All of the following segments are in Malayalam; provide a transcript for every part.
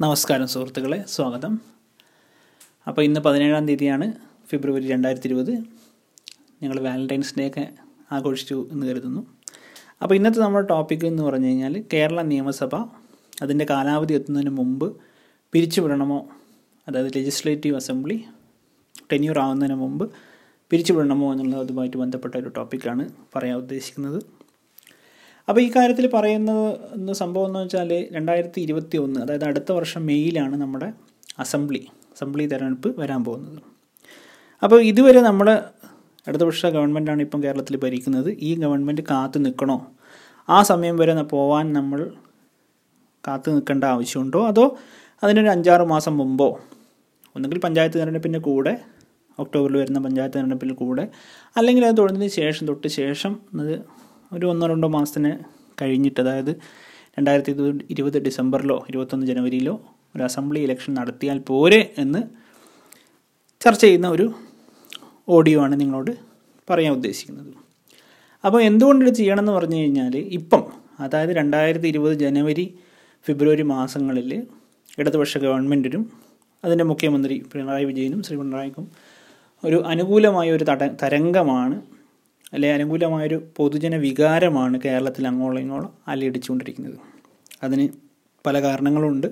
നമസ്കാരം സുഹൃത്തുക്കളെ സ്വാഗതം. അപ്പോൾ ഇന്ന് പതിനേഴാം തീയതിയാണ് ഫെബ്രുവരി രണ്ടായിരത്തി ഇരുപത് ഞങ്ങൾ വാലന്റൈൻസ് ഡേ ഒക്കെ ആഘോഷിച്ചു എന്ന് കരുതുന്നു. അപ്പോൾ ഇന്നത്തെ നമ്മുടെ ടോപ്പിക് എന്ന് പറഞ്ഞു കഴിഞ്ഞാൽ കേരള നിയമസഭ അതിന്റെ കാലാവധി എത്തുന്നതിന് മുമ്പ് പിരിച്ചുവിടണമോ? അതായത് ലെജിസ്ലേറ്റീവ് അസംബ്ലി ടെന്യൂർ ആവുന്നതിന് മുമ്പ് പിരിച്ചുവിടണമോ എന്നുള്ളതുമായിട്ട് ബന്ധപ്പെട്ട ഒരു ടോപ്പിക്കാണ് പറയാൻ ഉദ്ദേശിക്കുന്നത്. അപ്പോൾ ഈ കാര്യത്തിൽ പറയുന്നത് സംഭവം എന്ന് വെച്ചാൽ രണ്ടായിരത്തി ഇരുപത്തി ഒന്ന് അതായത് അടുത്ത വർഷം മെയ്യിലാണ് നമ്മുടെ അസംബ്ലി അസംബ്ലി തെരഞ്ഞെടുപ്പ് വരാൻ പോകുന്നത്. അപ്പോൾ ഇതുവരെ നമ്മുടെ ഇടതുപക്ഷ ഗവൺമെന്റാണ് ഇപ്പം കേരളത്തിൽ ഭരിക്കുന്നത്. ഈ ഗവൺമെന്റ് കാത്തു നിൽക്കണോ? ആ സമയം വരെ പോവാൻ നമ്മൾ കാത്തു നിൽക്കേണ്ട ആവശ്യമുണ്ടോ? അതോ അതിനൊരു അഞ്ചാറ് മാസം മുമ്പോ? ഒന്നുകിൽ പഞ്ചായത്ത് തിരഞ്ഞെടുപ്പിന്റെ കൂടെ ഒക്ടോബറിൽ വരുന്ന പഞ്ചായത്ത് തിരഞ്ഞെടുപ്പിൽ കൂടെ അല്ലെങ്കിൽ അത് തുടങ്ങിയതിന് ശേഷം തൊട്ട് ശേഷം അത് ഒരു ഒന്നോ രണ്ടോ മാസത്തിന് കഴിഞ്ഞിട്ട് അതായത് രണ്ടായിരത്തി ഇരുപത് ഡിസംബറിലോ ഇരുപത്തൊന്ന് ജനുവരിയിലോ ഒരു അസംബ്ലി ഇലക്ഷൻ നടത്തിയാൽ പോരെ എന്ന് ചർച്ച ചെയ്യുന്ന ഒരു ഓഡിയോ ആണ് നിങ്ങളോട് പറയാൻ ഉദ്ദേശിക്കുന്നത്. അപ്പോൾ എന്തുകൊണ്ട് ഇത് ചെയ്യണമെന്ന് പറഞ്ഞു കഴിഞ്ഞാൽ ഇപ്പം അതായത് രണ്ടായിരത്തി ഇരുപത് ജനുവരി ഫെബ്രുവരി മാസങ്ങളിൽ ഇടതുപക്ഷ ഗവൺമെന്റിനും അതിന്റെ മുഖ്യമന്ത്രി പിണറായി വിജയനും ശ്രീ പിണറായിക്കും ഒരു അനുകൂലമായ ഒരു തട തരംഗമാണ് അല്ലെ അനുകൂലമായൊരു പൊതുജന വികാരമാണ് കേരളത്തിൽ അങ്ങോളം ഇങ്ങോളം അലയടിച്ചുകൊണ്ടിരിക്കുന്നത്. അതിന് പല കാരണങ്ങളുണ്ട്.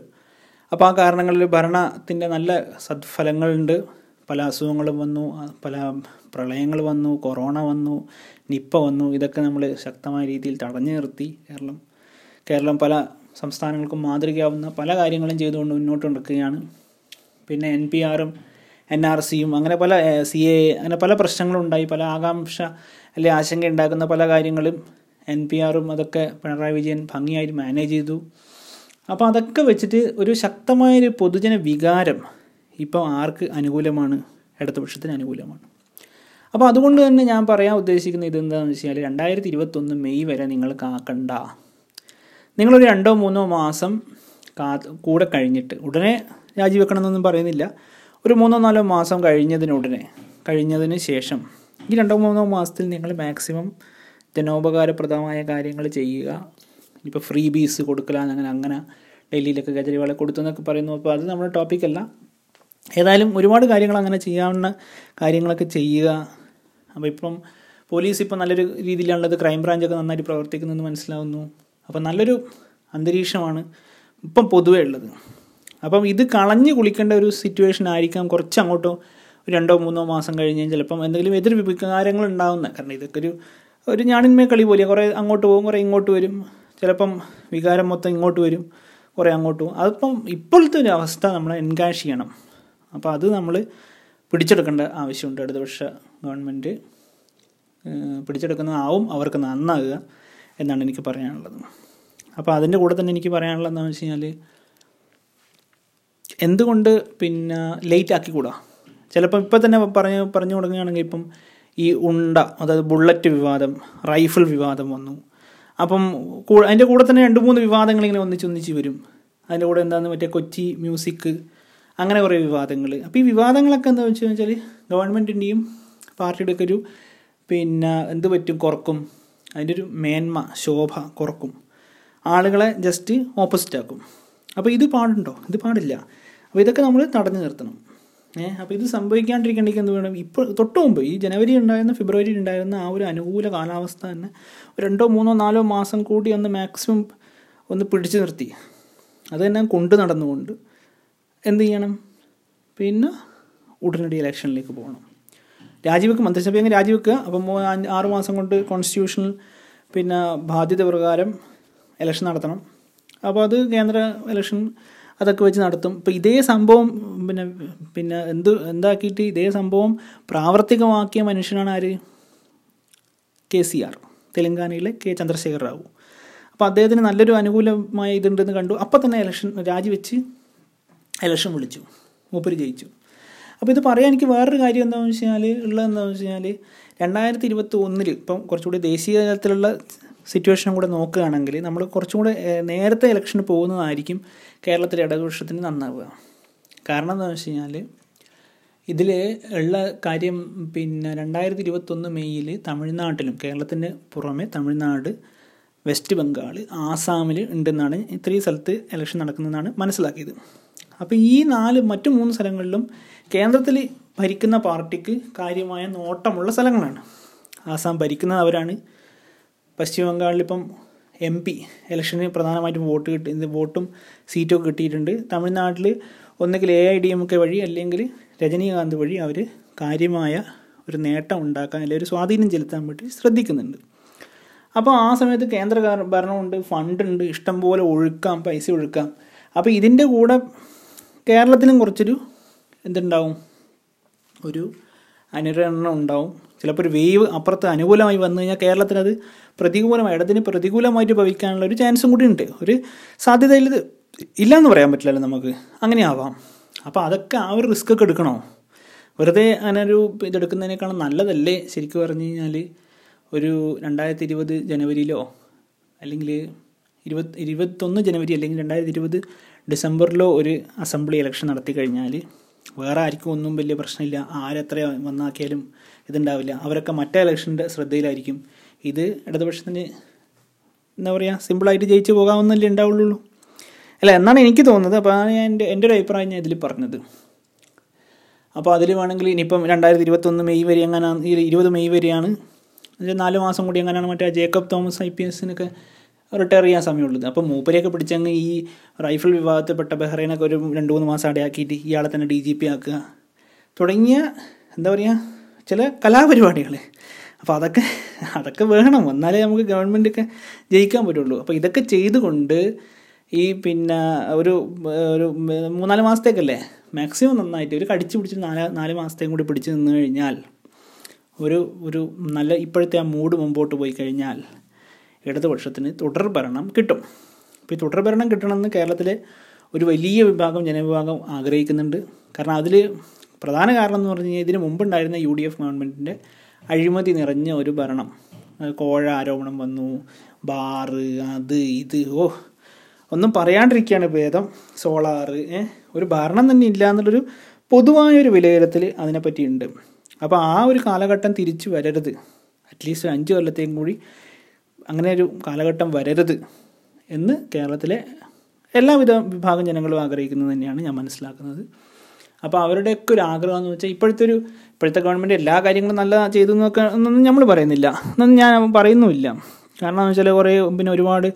അപ്പോൾ ആ കാരണങ്ങളിൽ ഭരണത്തിന്റെ നല്ല സദ്ഫലങ്ങളുണ്ട് പല അസുഖങ്ങളും വന്നു പല പ്രളയങ്ങൾ വന്നു കൊറോണ വന്നു നിപ്പ വന്നു ഇതൊക്കെ നമ്മൾ ശക്തമായ രീതിയിൽ തടഞ്ഞു നിർത്തി. കേരളം കേരളം പല സംസ്ഥാനങ്ങൾക്കും മാതൃകയാവുന്ന പല കാര്യങ്ങളും ചെയ്തുകൊണ്ട് മുന്നോട്ട് നടക്കുകയാണ്. പിന്നെ എൻ പി ആറും എൻ ആർ സിയും അങ്ങനെ പല സി എ അങ്ങനെ പല പ്രശ്നങ്ങളുണ്ടായി പല ആകാംക്ഷ അല്ലെ ആശങ്ക ഉണ്ടാക്കുന്ന പല കാര്യങ്ങളും എൻ പി ആറും അതൊക്കെ പിണറായി വിജയൻ ഭംഗിയായിട്ട് മാനേജ് ചെയ്തു. അപ്പോൾ അതൊക്കെ വെച്ചിട്ട് ഒരു ശക്തമായൊരു പൊതുജന വികാരം ഇപ്പോൾ ആർക്ക് അനുകൂലമാണ്? ഇടതുപക്ഷത്തിന് അനുകൂലമാണ്. അപ്പോൾ അതുകൊണ്ട് തന്നെ ഞാൻ പറയാൻ ഉദ്ദേശിക്കുന്ന ഇതെന്താണെന്ന് വെച്ചാൽ രണ്ടായിരത്തി ഇരുപത്തൊന്ന് മെയ് വരെ നിങ്ങൾ കാക്കണ്ട നിങ്ങളൊരു രണ്ടോ മൂന്നോ മാസം കാ കൂടെ കഴിഞ്ഞിട്ട് ഉടനെ രാജിവെക്കണമെന്നൊന്നും പറയുന്നില്ല. ഒരു മൂന്നോ നാലോ മാസം കഴിഞ്ഞതിനുടനെ കഴിഞ്ഞതിന് ശേഷം ഈ രണ്ടോ മൂന്നോ മാസത്തിൽ നിങ്ങൾ മാക്സിമം ജനോപകാരപ്രദമായ കാര്യങ്ങൾ ചെയ്യുക. ഇപ്പോൾ ഫ്രീ ബീസ് കൊടുക്കലാണ് അങ്ങനെ അങ്ങനെ ഡൽഹിയിലൊക്കെ കേജ്രിവാളെ കൊടുത്തു എന്നൊക്കെ പറയുന്നു. അപ്പോൾ അത് നമ്മുടെ ടോപ്പിക്കല്ല ഏതായാലും ഒരുപാട് കാര്യങ്ങൾ അങ്ങനെ ചെയ്യാവുന്ന കാര്യങ്ങളൊക്കെ ചെയ്യുക. അപ്പോൾ ഇപ്പം പോലീസ് ഇപ്പം നല്ലൊരു രീതിയിലാണുള്ളത്. ക്രൈം ബ്രാഞ്ചൊക്കെ നന്നായിട്ട് പ്രവർത്തിക്കുന്നതെന്ന് മനസ്സിലാവുന്നു. അപ്പോൾ നല്ലൊരു അന്തരീക്ഷമാണ് ഇപ്പം പൊതുവേ ഉള്ളത്. അപ്പം ഇത് കളഞ്ഞു കുളിക്കേണ്ട ഒരു സിറ്റുവേഷൻ ആയിരിക്കാം കുറച്ച് അങ്ങോട്ടോ രണ്ടോ മൂന്നോ മാസം കഴിഞ്ഞ് ചിലപ്പം എന്തെങ്കിലും എതിർ വികാരങ്ങൾ ഉണ്ടാവുന്ന കാരണം ഇതൊക്കെ ഒരു ഒരു ഞാണിന്മേ കളി പോലെയാണ് കുറേ അങ്ങോട്ട് പോകും കുറേ ഇങ്ങോട്ട് വരും. ചിലപ്പം വികാരം മൊത്തം ഇങ്ങോട്ട് വരും കുറേ അങ്ങോട്ട് പോകും. അതിപ്പം ഇപ്പോഴത്തെ ഒരു അവസ്ഥ നമ്മൾ എൻകാഷ് ചെയ്യണം. അപ്പോൾ അത് നമ്മൾ പിടിച്ചെടുക്കേണ്ട ആവശ്യമുണ്ട്. ഇടതുപക്ഷ ഗവൺമെന്റ് പിടിച്ചെടുക്കുന്നതാവും അവർക്ക് നന്നാകുക എന്നാണ് എനിക്ക് പറയാനുള്ളത്. അപ്പോൾ അതിന്റെ കൂടെ തന്നെ എനിക്ക് പറയാനുള്ളത് വെച്ച് കഴിഞ്ഞാൽ എന്തുകൊണ്ട് പിന്നെ ലേറ്റ് ആക്കിക്കൂടാ? ചിലപ്പോൾ ഇപ്പം തന്നെ പറഞ്ഞു പറഞ്ഞു തുടങ്ങുകയാണെങ്കിൽ ഇപ്പം ഈ ഉണ്ട അതായത് ബുള്ളറ്റ് വിവാദം റൈഫിൾ വിവാദം വന്നു. അപ്പം അതിന്റെ കൂടെ തന്നെ രണ്ട് മൂന്ന് വിവാദങ്ങൾ ഇങ്ങനെ ഒന്നിച്ചൊന്നിച്ച് വരും. അതിന്റെ കൂടെ എന്താണെന്ന് മറ്റേ കൊച്ചി മ്യൂസിക് അങ്ങനെ കുറേ വിവാദങ്ങൾ. അപ്പോൾ ഈ വിവാദങ്ങളൊക്കെ എന്താ വെച്ച് വെച്ചാൽ ഗവൺമെന്റിന്റെയും പാർട്ടിയുടെ ഒക്കെ ഒരു പിന്നെ എന്ത് പറ്റും? കുറക്കും. അതിന്റെ ഒരു മേന്മ ശോഭ കുറക്കും. ആളുകളെ ജസ്റ്റ് ഓപ്പോസിറ്റ് ആക്കും. അപ്പോൾ ഇത് പാടുണ്ടോ? ഇത് പാടില്ല. അപ്പോൾ ഇതൊക്കെ നമ്മൾ തടഞ്ഞു നിർത്തണം. ഏഹ് അപ്പോൾ ഇത് സംഭവിക്കാണ്ടിരിക്കേണ്ടെങ്കിൽ എന്ത് വേണം? ഇപ്പോൾ തൊട്ട് മുമ്പ് ഈ ജനുവരി ഉണ്ടായിരുന്ന ഫെബ്രുവരി ഉണ്ടായിരുന്ന ആ ഒരു അനുകൂല കാലാവസ്ഥ തന്നെ രണ്ടോ മൂന്നോ നാലോ മാസം കൂടി ഒന്ന് മാക്സിമം ഒന്ന് പിടിച്ചു നിർത്തി. അത് തന്നെ കൊണ്ടു നടന്നുകൊണ്ട് എന്ത് ചെയ്യണം? പിന്നെ ഉടനടി ഇലക്ഷനിലേക്ക് പോകണം. രാജിവെക്കും മന്ത്രിസഭ അങ്ങ് രാജിവെക്കുക അപ്പം ആറു മാസം കൊണ്ട് കോൺസ്റ്റിറ്റ്യൂഷണൽ പിന്നെ ബാധ്യത പ്രകാരം ഇലക്ഷൻ നടത്തണം. അപ്പോൾ അത് കേന്ദ്ര ഇലക്ഷൻ അതൊക്കെ വെച്ച് നടത്തും. ഇപ്പോൾ ഇതേ സംഭവം പിന്നെ പിന്നെ എന്ത് എന്താക്കിയിട്ട് ഇതേ സംഭവം പ്രാവർത്തികമാക്കിയ മനുഷ്യനാണ് ആര്? കെ സി ആർ തെലങ്കാനയിലെ കെ ചന്ദ്രശേഖർ റാവു. അപ്പോൾ അദ്ദേഹത്തിന് നല്ലൊരു അനുകൂലമായ ഇതുണ്ടെന്ന് കണ്ടു. അപ്പം തന്നെ ഇലക്ഷൻ രാജിവെച്ച് ഇലക്ഷൻ വിളിച്ചു. മൂപ്പര് ജയിച്ചു. അപ്പോൾ ഇത് പറയാൻ എനിക്ക് വേറൊരു കാര്യം എന്താണെന്ന് വെച്ച് കഴിഞ്ഞാൽ ഉള്ളതെന്താണെന്ന് വെച്ച് കഴിഞ്ഞാൽ രണ്ടായിരത്തി ഇരുപത്തി ഒന്നിൽ ഇപ്പം കുറച്ചുകൂടി ദേശീയ തലത്തിലുള്ള സിറ്റുവേഷനും കൂടെ നോക്കുകയാണെങ്കിൽ നമ്മൾ കുറച്ചും കൂടെ നേരത്തെ ഇലക്ഷന് പോകുന്നതായിരിക്കും കേരളത്തിലെ ഇടതുപക്ഷത്തിന് നന്നാവുക. കാരണം എന്താണെന്ന് വെച്ച് കഴിഞ്ഞാൽ ഇതിൽ ഉള്ള കാര്യം പിന്നെ രണ്ടായിരത്തി ഇരുപത്തൊന്ന് മെയ്യിൽ തമിഴ്നാട്ടിലും കേരളത്തിന് പുറമെ തമിഴ്നാട് വെസ്റ്റ് ബംഗാൾ ആസാമിൽ ഉണ്ടെന്നാണ് ഇത്രയും സ്ഥലത്ത് ഇലക്ഷൻ നടക്കുന്നതെന്നാണ് മനസ്സിലാക്കിയത്. അപ്പോൾ ഈ നാല് മറ്റു മൂന്ന് സ്ഥലങ്ങളിലും കേന്ദ്രത്തിൽ ഭരിക്കുന്ന പാർട്ടിക്ക് കാര്യമായ നോട്ടമുള്ള സ്ഥലങ്ങളാണ്. ആസാം ഭരിക്കുന്നത് അവരാണ് പശ്ചിമ ബംഗാളിലിപ്പം എം പി ഇലക്ഷന് പ്രധാനമായിട്ടും വോട്ട് കിട്ടി വോട്ടും സീറ്റും ഒക്കെ കിട്ടിയിട്ടുണ്ട്. തമിഴ്നാട്ടിൽ ഒന്നുകിൽ എ ഐ ഡി എം ഒക്കെ വഴി അല്ലെങ്കിൽ രജനീകാന്ത് വഴി അവർ കാര്യമായ ഒരു നേട്ടം ഉണ്ടാക്കാൻ അല്ലെങ്കിൽ ഒരു സ്വാധീനം ചെലുത്താൻ വേണ്ടി ശ്രദ്ധിക്കുന്നുണ്ട്. അപ്പോൾ ആ സമയത്ത് കേന്ദ്ര ഭരണമുണ്ട് ഫണ്ടുണ്ട് ഇഷ്ടം പോലെ ഒഴുക്കാം പൈസ ഒഴുക്കാം. അപ്പോൾ ഇതിന്റെ കൂടെ കേരളത്തിലും കുറച്ചൊരു എന്തുണ്ടാവും? ഒരു അനുരണനം ഉണ്ടാവും. ചിലപ്പോൾ ഒരു വേവ് അപ്പുറത്ത് അനുകൂലമായി വന്നു കഴിഞ്ഞാൽ കേരളത്തിന് അത് പ്രതികൂലമായി ഇടത്തിന് പ്രതികൂലമായിട്ട് ഭവിക്കാനുള്ള ഒരു ചാൻസും കൂടി ഉണ്ട്. ഒരു സാധ്യതയിൽ ഇത് ഇല്ലയെന്ന് പറയാൻ പറ്റില്ലല്ലോ നമുക്ക്. അങ്ങനെയാവാം അപ്പോൾ അതൊക്കെ ആ ഒരു റിസ്ക് ഒക്കെ എടുക്കണോ? വെറുതെ അങ്ങനെ ഒരു ഇതെടുക്കുന്നതിനേക്കാളും നല്ലതല്ലേ ശരിക്കും പറഞ്ഞു കഴിഞ്ഞാൽ ഒരു രണ്ടായിരത്തി ഇരുപത് ജനുവരിയിലോ? അല്ലെങ്കിൽ ഇരുപത് ഇരുപത്തൊന്ന് ജനുവരി അല്ലെങ്കിൽ രണ്ടായിരത്തി ഇരുപത് ഡിസംബറിലോ ഒരു അസംബ്ലി ഇലക്ഷൻ നടത്തി കഴിഞ്ഞാൽ വേറെ ആർക്കും ഒന്നും വലിയ പ്രശ്നമില്ല. ആരെത്ര വന്നാക്കിയാലും ഇതുണ്ടാവില്ല. അവരൊക്കെ മറ്റേ ഇലക്ഷന്റെ ശ്രദ്ധയിലായിരിക്കും. ഇത് ഇടതുപക്ഷത്തിന് എന്താ പറയുക സിമ്പിളായിട്ട് ജയിച്ചു പോകാമെന്നല്ലേ ഉണ്ടാവുള്ളൂ. അല്ല എന്നാണ് എനിക്ക് തോന്നുന്നത്. അപ്പോൾ അതാണ് ഞാൻ എന്റെ എന്റെ ഒരു അഭിപ്രായം ഞാൻ ഇതിൽ പറഞ്ഞത്. അപ്പോൾ അതിൽ വേണമെങ്കിൽ ഇനിയിപ്പം രണ്ടായിരത്തി ഇരുപത്തൊന്ന് മെയ് വരെ എങ്ങനെയാണ് ഇരുപത് മെയ് വരെയാണ് നാല് മാസം കൂടി എങ്ങനെയാണ് മറ്റേ ജേക്കബ് തോമസ് ഐ പി എസിനൊക്കെ റിട്ടയർ ചെയ്യാൻ സമയമുള്ളത് അപ്പോൾ മൂപ്പരെയൊക്കെ പിടിച്ചങ്ങ് ഈ റൈഫിൾ വിഭാഗത്തിൽപ്പെട്ട ബഹ്റൈനൊക്കെ ഒരു രണ്ട് മൂന്ന് മാസം അടയാക്കിയിട്ട് ഇയാളെ തന്നെ ഡി ജി പി ആക്കുക. തുടങ്ങിയ എന്താ പറയുക ചില കലാപരിപാടികൾ അപ്പോൾ അതൊക്കെ അതൊക്കെ വേണം. എന്നാലേ നമുക്ക് ഗവൺമെന്റൊക്കെ ജയിക്കാൻ പറ്റുള്ളൂ. അപ്പോൾ ഇതൊക്കെ ചെയ്തുകൊണ്ട് ഈ പിന്നെ ഒരു ഒരു മൂന്നാൽ മാസത്തേക്കല്ലേ മാക്സിമം നന്നായിട്ട് ഒരു കടിച്ചു പിടിച്ച് നാല് നാല് മാസത്തേക്കും കൂടി പിടിച്ച് നിന്ന് കഴിഞ്ഞാൽ ഒരു ഒരു നല്ല ഇപ്പോഴത്തെ ആ മൂഡ് മുമ്പോട്ട് പോയി കഴിഞ്ഞാൽ ഇടതുപക്ഷത്തിന് തുടർ ഭരണം കിട്ടും. അപ്പോൾ ഈ തുടർ ഭരണം കിട്ടണമെന്ന് കേരളത്തിലെ ഒരു വലിയ വിഭാഗം ജനവിഭാഗം ആഗ്രഹിക്കുന്നുണ്ട്. കാരണം അതിൽ പ്രധാന കാരണം എന്ന് പറഞ്ഞു കഴിഞ്ഞാൽ ഇതിന് മുമ്പുണ്ടായിരുന്ന യു ഡി എഫ് ഗവൺമെന്റിന്റെ അഴിമതി നിറഞ്ഞ ഒരു ഭരണം. കോഴ ആരോപണം വന്നു ബാറ് അത് ഇത് ഓ ഒന്നും പറയാണ്ടിരിക്കുകയാണ് ഭേദം. സോളാറ് ഒരു ഭരണം തന്നെ ഇല്ല എന്നുള്ളൊരു പൊതുവായൊരു വിലയിരുത്തൽ അതിനെപ്പറ്റിയുണ്ട്. അപ്പോൾ ആ ഒരു കാലഘട്ടം തിരിച്ചു വരരുത്. അറ്റ്ലീസ്റ്റ് അഞ്ച് കൊല്ലത്തേക്കും കൂടി അങ്ങനെ ഒരു കാലഘട്ടം വരരുത് എന്ന് കേരളത്തിലെ എല്ലാവിധ വിഭാഗം ജനങ്ങളും ആഗ്രഹിക്കുന്നത് തന്നെയാണ് ഞാൻ മനസ്സിലാക്കുന്നത്. അപ്പോൾ അവരുടെയൊക്കെ ഒരു ആഗ്രഹം എന്ന് വെച്ചാൽ ഇപ്പോഴത്തെ ഒരു ഇപ്പോഴത്തെ ഗവൺമെന്റ് എല്ലാ കാര്യങ്ങളും നല്ല ചെയ്തു എന്നൊക്കെ എന്നൊന്നും നമ്മൾ പറയുന്നില്ല. എന്നൊന്നും ഞാൻ പറയുന്നുമില്ല. കാരണം എന്ന് വെച്ചാൽ കുറേ പിന്നെ ഒരുപാട്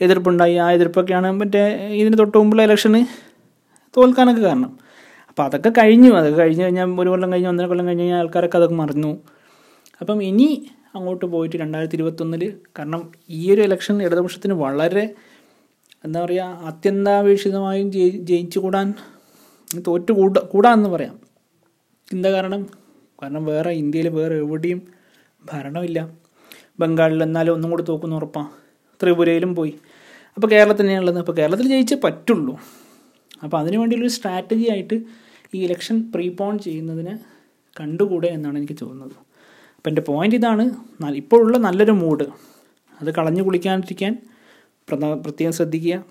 എതിർപ്പുണ്ടായി. ആ എതിർപ്പൊക്കെയാണ് മറ്റേ ഇതിന് തൊട്ട് മുമ്പുള്ള ഇലക്ഷന് തോൽക്കാനൊക്കെ കാരണം. അപ്പോൾ അതൊക്കെ കഴിഞ്ഞു. അതൊക്കെ കഴിഞ്ഞ് കഴിഞ്ഞാൽ ഒരു കൊല്ലം കഴിഞ്ഞ് ഒന്നര കൊല്ലം കഴിഞ്ഞ് കഴിഞ്ഞാൽ ആൾക്കാരൊക്കെ അതൊക്കെ മറന്നു അപ്പം ഇനി അങ്ങോട്ട് പോയിട്ട് രണ്ടായിരത്തി ഇരുപത്തൊന്നിൽ കാരണം ഈ ഒരു ഇലക്ഷൻ ഇടതുപക്ഷത്തിന് വളരെ എന്താ പറയുക അത്യന്താപേക്ഷിതമായും ജയി ജയിച്ചു കൂടാൻ തോറ്റു കൂട കൂടാന്ന് പറയാം. എന്താ കാരണം? കാരണം വേറെ ഇന്ത്യയിൽ വേറെ എവിടെയും ഭരണമില്ല. ബംഗാളിൽ എന്നാലും ഒന്നും കൂടി തോക്കുന്ന ഉറപ്പാണ് ത്രിപുരയിലും പോയി. അപ്പോൾ കേരളത്തിനെയുള്ളത് അപ്പോൾ കേരളത്തിൽ ജയിച്ചേ പറ്റുള്ളൂ. അപ്പോൾ അതിനു വേണ്ടിയുള്ളൊരു സ്ട്രാറ്റജി ആയിട്ട് ഈ ഇലക്ഷൻ പ്രീപോൺ ചെയ്യുന്നതിന് കണ്ടുകൂടെ എന്നാണ് എനിക്ക് തോന്നുന്നത്. അപ്പം എന്റെ പോയിന്റ് ഇതാണ്. ഇപ്പോഴുള്ള നല്ലൊരു മൂഡ് അത് കളഞ്ഞു കുളിക്കാണ്ടിരിക്കാൻ പ്രത്യേകം ശ്രദ്ധിക്കുക.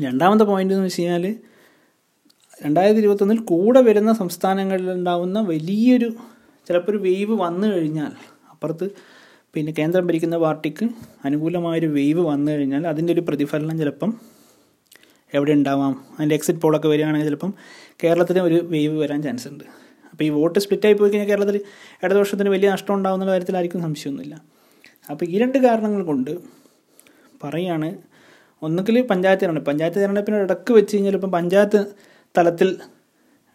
രണ്ടാമത്തെ പോയിന്റ് എന്ന് വെച്ച് കഴിഞ്ഞാൽ രണ്ടായിരത്തി ഇരുപത്തൊന്നിൽ കൂടെ വരുന്ന സംസ്ഥാനങ്ങളിൽ ഉണ്ടാവുന്ന വലിയൊരു ചിലപ്പോൾ ഒരു വെയ്വ് വന്നു കഴിഞ്ഞാൽ അപ്പുറത്ത് പിന്നെ കേന്ദ്രം ഭരിക്കുന്ന പാർട്ടിക്ക് അനുകൂലമായൊരു വെയ്വ് വന്നു കഴിഞ്ഞാൽ അതിന്റെ ഒരു പ്രതിഫലനം ചിലപ്പം എവിടെ ഉണ്ടാവാം? അതിന്റെ എക്സിറ്റ് പോളൊക്കെ വരികയാണെങ്കിൽ ചിലപ്പം കേരളത്തിന് ഒരു വെയ്വ് വരാൻ ചാൻസ് ഉണ്ട്. അപ്പോൾ ഈ വോട്ട് സ്പ്ലിറ്റായി പോയി കഴിഞ്ഞാൽ കേരളത്തിൽ ഇടതുപക്ഷത്തിന് വലിയ നഷ്ടം ഉണ്ടാകുന്ന കാര്യത്തിലായിരിക്കും സംശയമൊന്നുമില്ല. അപ്പോൾ ഈ രണ്ട് കാരണങ്ങൾ കൊണ്ട് പറയുകയാണ് ഒന്നുകിൽ പഞ്ചായത്ത് തിരഞ്ഞെടുപ്പ്. പഞ്ചായത്ത് തിരഞ്ഞെടുപ്പിന് ഇടയ്ക്ക് വെച്ച് കഴിഞ്ഞാൽ ഇപ്പം പഞ്ചായത്ത് തലത്തിൽ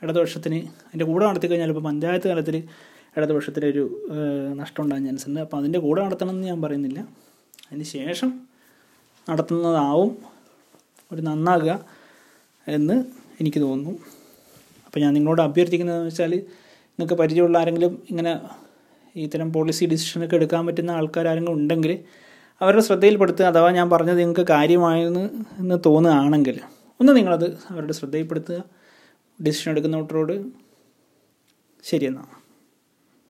ഇടതുപക്ഷത്തിന് അതിന്റെ കൂടെ നടത്തി കഴിഞ്ഞാൽ ഇപ്പോൾ പഞ്ചായത്ത് തലത്തിൽ ഇടതുപക്ഷത്തിലൊരു നഷ്ടം ഉണ്ടാകാൻ ചാൻസ് ഉണ്ട്. അപ്പോൾ അതിന്റെ കൂടെ നടത്തണമെന്ന് ഞാൻ പറയുന്നില്ല. അതിന് ശേഷം നടത്തുന്നതാവും. ഒരു നന്നാകുക എന്ന് എനിക്ക് തോന്നുന്നു. അപ്പോൾ ഞാൻ നിങ്ങളോട് അഭ്യർത്ഥിക്കുന്നതെന്ന് വെച്ചാൽ നിങ്ങൾക്ക് പരിചയമുള്ള ആരെങ്കിലും ഇങ്ങനെ ഇത്തരം പോളിസി ഡിസിഷനൊക്കെ എടുക്കാൻ പറ്റുന്ന ആൾക്കാർ ആരെങ്കിലും ഉണ്ടെങ്കിൽ അവരുടെ ശ്രദ്ധയിൽപ്പെടുത്തുക അഥവാ ഞാൻ പറഞ്ഞത് നിങ്ങൾക്ക് കാര്യമായെന്ന് എന്ന് തോന്നുകയാണെങ്കിൽ ഒന്ന് നിങ്ങളത് അവരുടെ ശ്രദ്ധയിൽപ്പെടുത്തുക. ഡിസിഷൻ എടുക്കുന്നവരോട് ശരിയെന്നാണ്